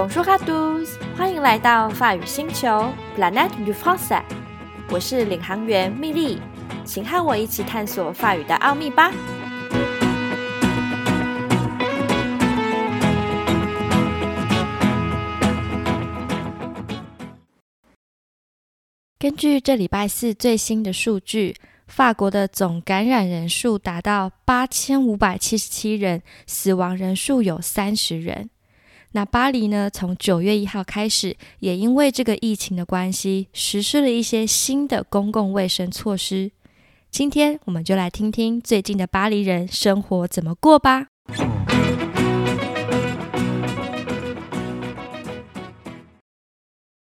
Bonjour à tous，欢迎来到法语星球 Planète du Français。我是领航员蜜莉，请和我一起探索法语的奥秘吧。根据这礼拜四最新的数据，法国的总感染人数达到八千五百七十七人，死亡人数有三十人。那巴黎呢？从九月一号开始，也因为这个疫情的关系，实施了一些新的公共卫生措施。今天我们就来听听最近的巴黎人生活怎么过吧。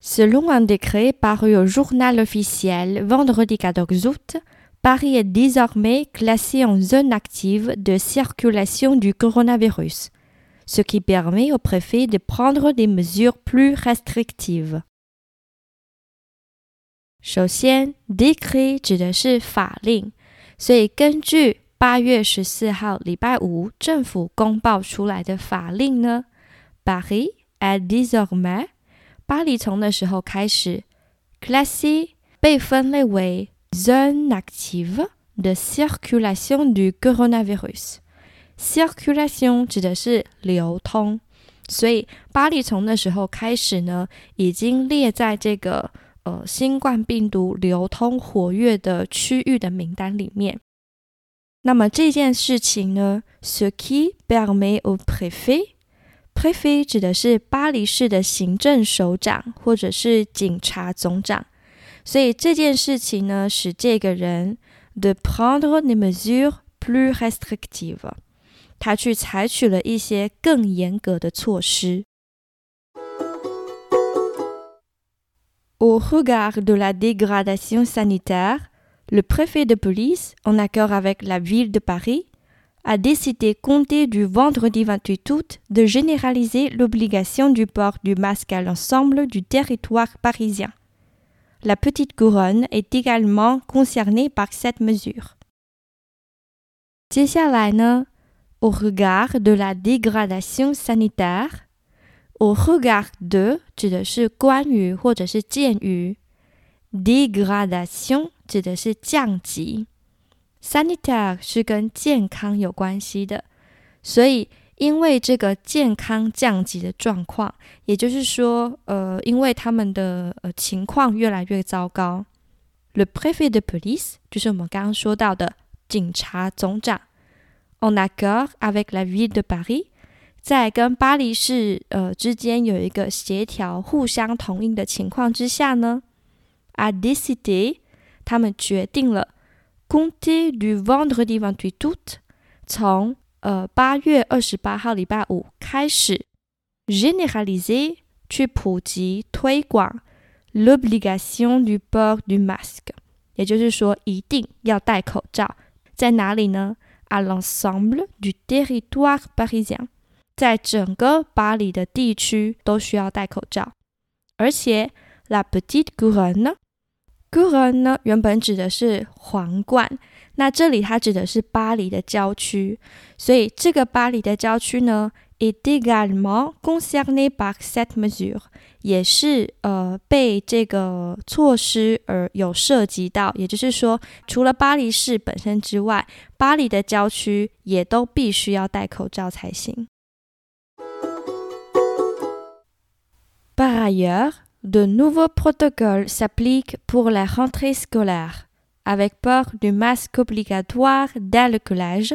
Selon un décret paru au journal officiel vendredi 14 août, Paris est désormais classé en zone active de circulation du coronavirus. ce qui permet au préfet de prendre des mesures plus restrictives. 首先，decree 指的是法令，所以根据八月十四号礼拜五政府公报出来的法令呢，Paris est désormais 巴黎从那时候开始，classé 被分类为 zone active de circulation du coronavirus。 Circulation 指的是流通，所以巴黎从那时候开始呢，已经列在这个呃新冠病毒流通活跃的区域的名单里面。那么这件事情呢，ce qui permet au préfet，préfet 指的是巴黎市的行政首长或者是警察总长，所以这件事情呢，使这个人 de prendre des mesures plus restrictives。他去采取了一些更严格的措施。Au regard de la dégradation sanitaire, le préfet de police, en accord avec la ville de Paris, a décidé, compter du vendredi 28 août, de généraliser l'obligation du port du masque à l'ensemble du territoire parisien. La petite couronne est également concernée par cette mesure. 接下来呢 ，au regard de la dégradation sanitaire. Au regard de 指的是关于或者是鉴于，dégradation 指的是降级，sanitaire 是跟健康有关系的，所以因为这个健康降级的状况，也就是说，呃，因为他们的呃情况越来越糟糕，le préfet de police 就是我们刚刚说到的警察总长。En accord avec la ville de Paris，在跟巴黎市呃之间有一个协调、互相同意的情况之下呢，a décidé，他们决定了，compter du vendredi vingt-huit août，从呃八月二十八号礼拜五开始，généraliser 去普及推广 l'obligation du port du masque，也就是说一定要戴口罩，在哪里呢？à l'ensemble du territoire parisien，在整个巴黎的地区都需要戴口罩。而且，la petite couronne，couronne 呢原本指的是皇冠，那这里它指的是巴黎的郊区，所以这个巴黎的郊区呢。est également concerné par cette mesure，也是呃被这个措施而有涉及到，也就是说，除了巴黎市本身之外，巴黎的郊区也都必须要戴口罩才行。Par ailleurs, de nouveaux protocoles s'appliquent pour la rentrée scolaire, avec port du masque obligatoire dès le collège.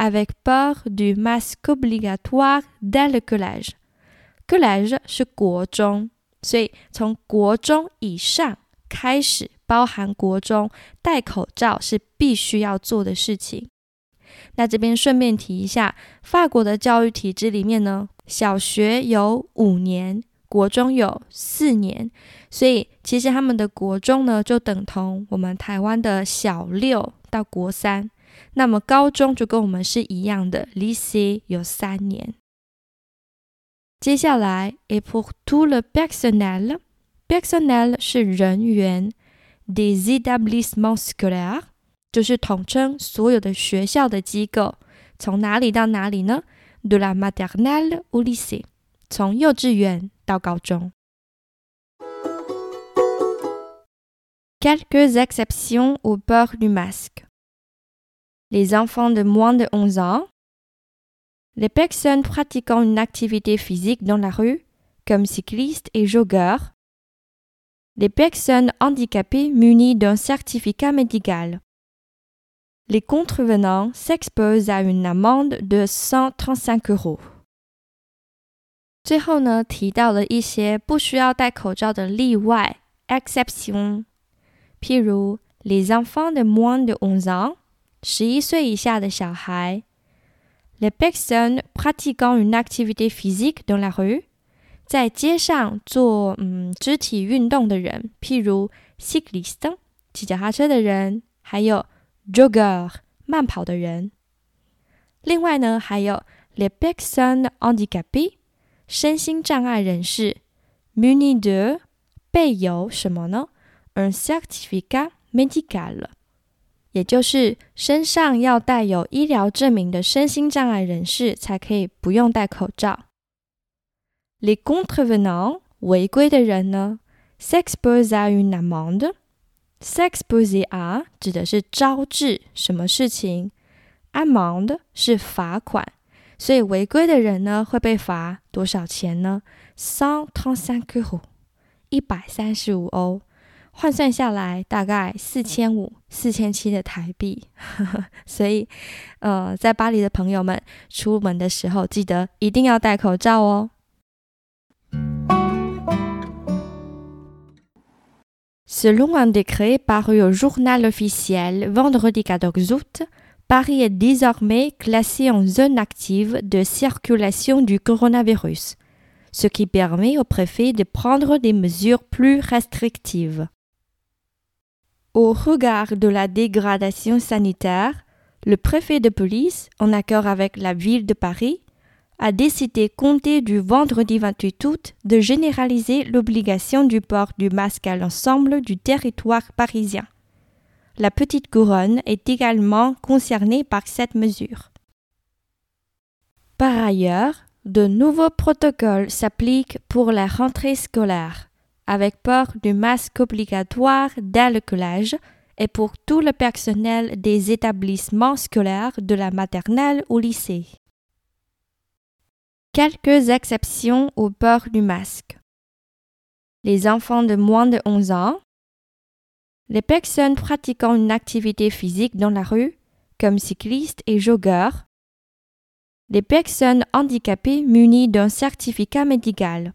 avec port du masque obligatoire dès le collège. collège 是国中，所以从国中以上开始，包含国中戴口罩是必须要做的事情。那这边顺便提一下，法国的教育体制里面呢，小学有五年，国中有四年，所以其实他们的国中呢，就等同我们台湾的小六到国三。那么高中就跟我们是一样的，lycée 有三年。接下来，et pour tout le personnel，personnel 是人员，des établissements scolaires 就是统称所有的学校的机构，从哪里到哪里呢？de la maternelle au lycée，从幼稚园到高中。Quelques exceptions au port du masque. Les enfants de moins de 11 ans, les personnes pratiquant une activité physique dans la rue, comme cyclistes et joggeurs, les personnes handicapées munies d'un certificat médical. Les contrevenants s'exposent à une amende de 135 euros. 最后呢，提到了一些不需要戴口罩的例外 （exception）。譬如，les enfants de moins de onze ans， 十一岁以下的小孩；les personnes pratiquant une activité physique dans la rue，在街上做嗯肢体运动的人，譬如 cycliste，骑脚踏车的人，还有 jogger，慢跑的人。另外呢，还有 les personnes handicapées，身心障碍人士；munis de，备有什么呢？un certificat médical，也就是身上要带有医疗证明的身心障碍人士才可以不用戴口罩。Les contrevenants，违规的人呢，s'expose à une amende，s'exposer à 指的是招致什么事情，amende 是罚款，所以违规的人呢会被罚多少钱呢？cent trente-cinq euros，一百三十五欧。换算下来大概四千五、四千七的台币，所以，呃，在巴黎的朋友们出门的时候，记得一定要戴口罩哦。Selon un décret paru au journal officiel vendredi 14 août, Paris est désormais classé en zone active de circulation du coronavirus, ce qui permet au préfet de prendre des mesures plus restrictives. Au regard de la dégradation sanitaire, le préfet de police, en accord avec la ville de Paris, a décidé, compter du vendredi 28 août, de généraliser l'obligation du port du masque à l'ensemble du territoire parisien. La petite couronne est également concernée par cette mesure. Par ailleurs, de nouveaux protocoles s'appliquent pour la rentrée scolaire avec port du masque obligatoire dès le collège et pour tout le personnel des établissements scolaires de la maternelle au lycée. Quelques exceptions au port du masque. Les enfants de moins de 11 ans, les personnes pratiquant une activité physique dans la rue, comme cyclistes et joggeurs, les personnes handicapées munies d'un certificat médical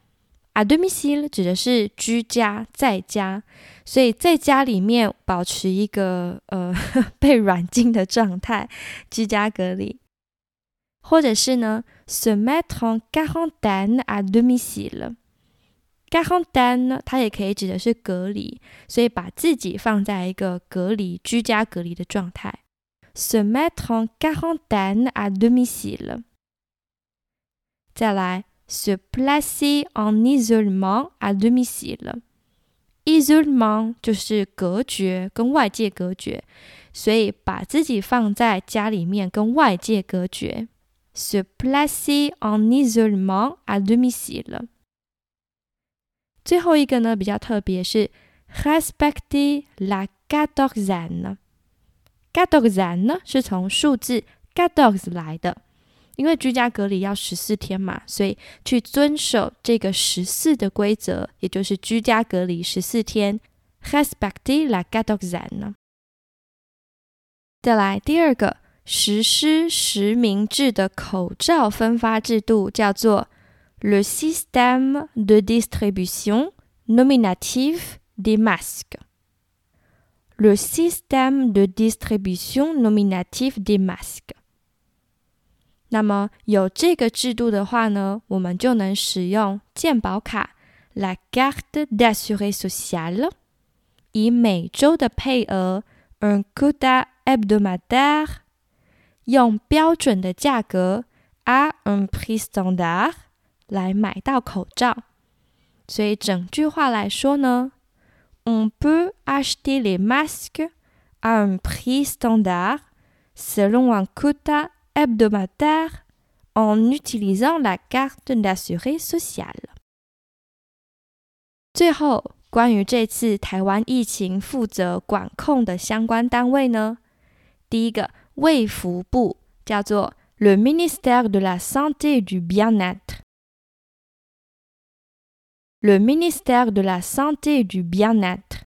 a domicile 指的是居家在家，所以在家里面保持一个呃被软禁的状态，居家隔离，或者是呢，se mettre en quarantaine à domicile。quarantaine 呢，它也可以指的是隔离，所以把自己放在一个隔离、居家隔离的状态，se mettre en quarantaine à domicile。再来。se placer en isolement à domicile. Isolement 就是隔绝，跟外界隔绝，所以把自己放在家里面，跟外界隔绝。Se placer en isolement à domicile。最后一个呢，比较特别是 respecter la quatorzaine。quatorzaine 呢是从数字 quatorze 来的。 因为居家隔离要十四天嘛，所以去遵守这个十四的规则，也就是居家隔离十四天。Respecter la quatorzaine。再来第二个，实施实名制的口罩分发制度叫做 le système de distribution nominative des masques。le système de distribution nominative des masques。那么有这个制度的话呢，我们就能使用健保卡 la carte d'assurance sociale，以每周的配额 un quota hebdomadaire，用标准的价格 à un prix standard 来买到口罩。所以整句话来说呢，on peut acheter les masques à un prix standard selon un quota hebdomadaire en utilisant la carte d'assurance sociale。最后。关于这次台湾疫情负责管控的相关单位呢，第一个卫福部叫做 Le ministère de la santé du bien-être。Le ministère de la santé du bien-être。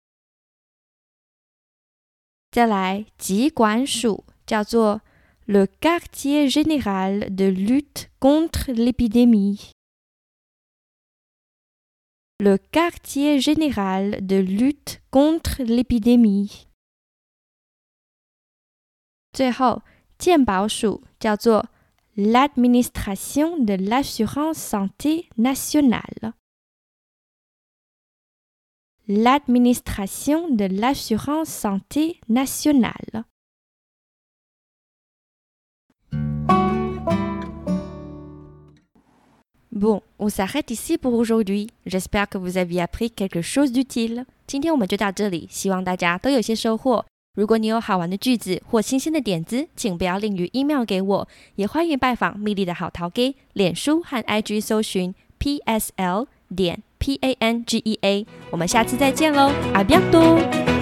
再来疾管署叫做 Le quartier général de lutte contre l'épidémie。le quartier général de lutte contre l'épidémie。最后，健保署叫做 l'administration de l'assurance santé nationale。l'administration de l'assurance santé nationale。 Bon, on s'arrête ici pour aujourd'hui. J'espère que vous avez appris quelque chose d'utile. 今天我们就到这里，希望大家都有些收获。如果你有好玩的句子或新鲜的点子，请不要吝于 email 给我，也欢迎拜访蜜莉的好淘 gay，脸书和 IG 搜寻 PSL 点 PANGEA。我们下次再见喽，阿比亚多。